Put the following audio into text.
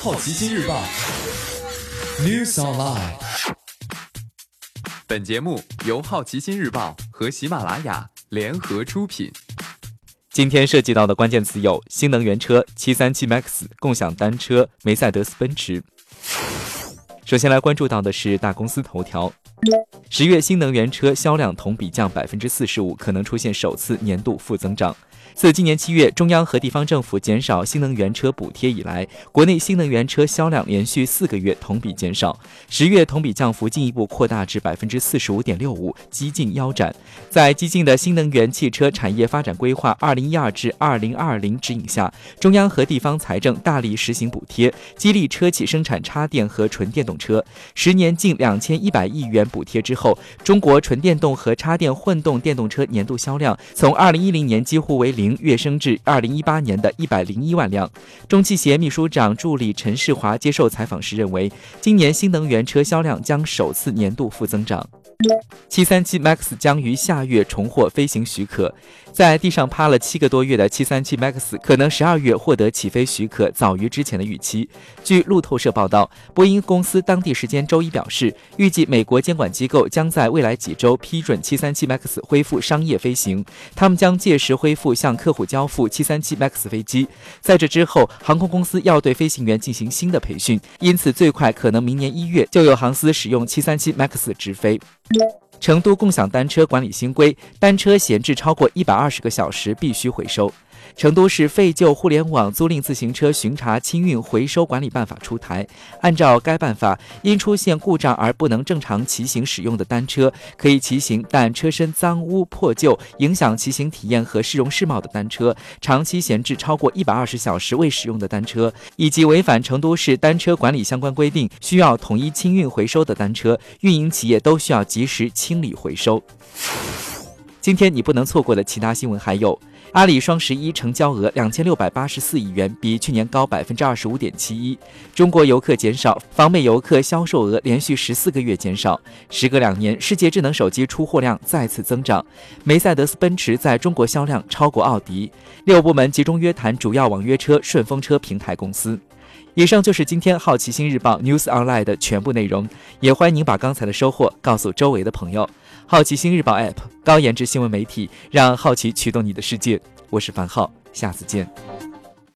好奇心日报 News Online。本节目由好奇心日报和喜马拉雅联合出品。今天涉及到的关键词有新能源车、七三七 MAX、共享单车、梅赛德斯奔驰。首先来关注到的是大公司头条：十月新能源车销量同比降百分之四十五，可能出现首次年度负增长。自今年七月中央和地方政府减少新能源车补贴以来，国内新能源车销量连续四个月同比减少，十月同比降幅进一步扩大至百分之四十五点六五，几近腰斩。在激进的新能源汽车产业发展规划（二零一二至二零二零）指引下，中央和地方财政大力实行补贴，激励车企生产插电和纯电动车。十年近两千一百亿元补贴之后，中国纯电动和插电混动电动车年度销量从二零一零年几乎为零。跃升至二零一八年的一百零一万辆。中汽协秘书长助理陈世华接受采访时认为，今年新能源车销量将首次年度负增长。七三七 MAX 将于下月重获飞行许可。在地上趴了七个多月的七三七 MAX 可能十二月获得起飞许可，早于之前的预期。据路透社报道，波音公司当地时间周一表示，预计美国监管机构将在未来几周批准七三七 MAX 恢复商业飞行，他们将届时恢复向客户交付七三七 MAX 飞机。在这之后，航空公司要对飞行员进行新的培训，因此最快可能明年一月就有航司使用七三七 MAX 直飞。成都共享单车管理新规，单车闲置超过一百二十个小时必须回收。成都市废旧互联网租赁自行车巡查清运回收管理办法出台。按照该办法，因出现故障而不能正常骑行使用的单车，可以骑行但车身脏污破旧，影响骑行体验和市容市貌的单车，长期闲置超过一百二十小时未使用的单车，以及违反成都市单车管理相关规定需要统一清运回收的单车，运营企业都需要及时清理回收。今天你不能错过的其他新闻还有：阿里双十一成交额两千六百八十四亿元，比去年高百分之二十五点七一；中国游客减少，访美游客销售额连续十四个月减少；时隔两年，世界智能手机出货量再次增长；梅赛德斯奔驰在中国销量超过奥迪；六部门集中约谈主要网约车顺风车平台公司。以上就是今天好奇心日报 News Online 的全部内容，也欢迎您把刚才的收获告诉周围的朋友。好奇心日报 App 高颜值新闻媒体，让好奇驱动你的世界。我是樊浩，下次见。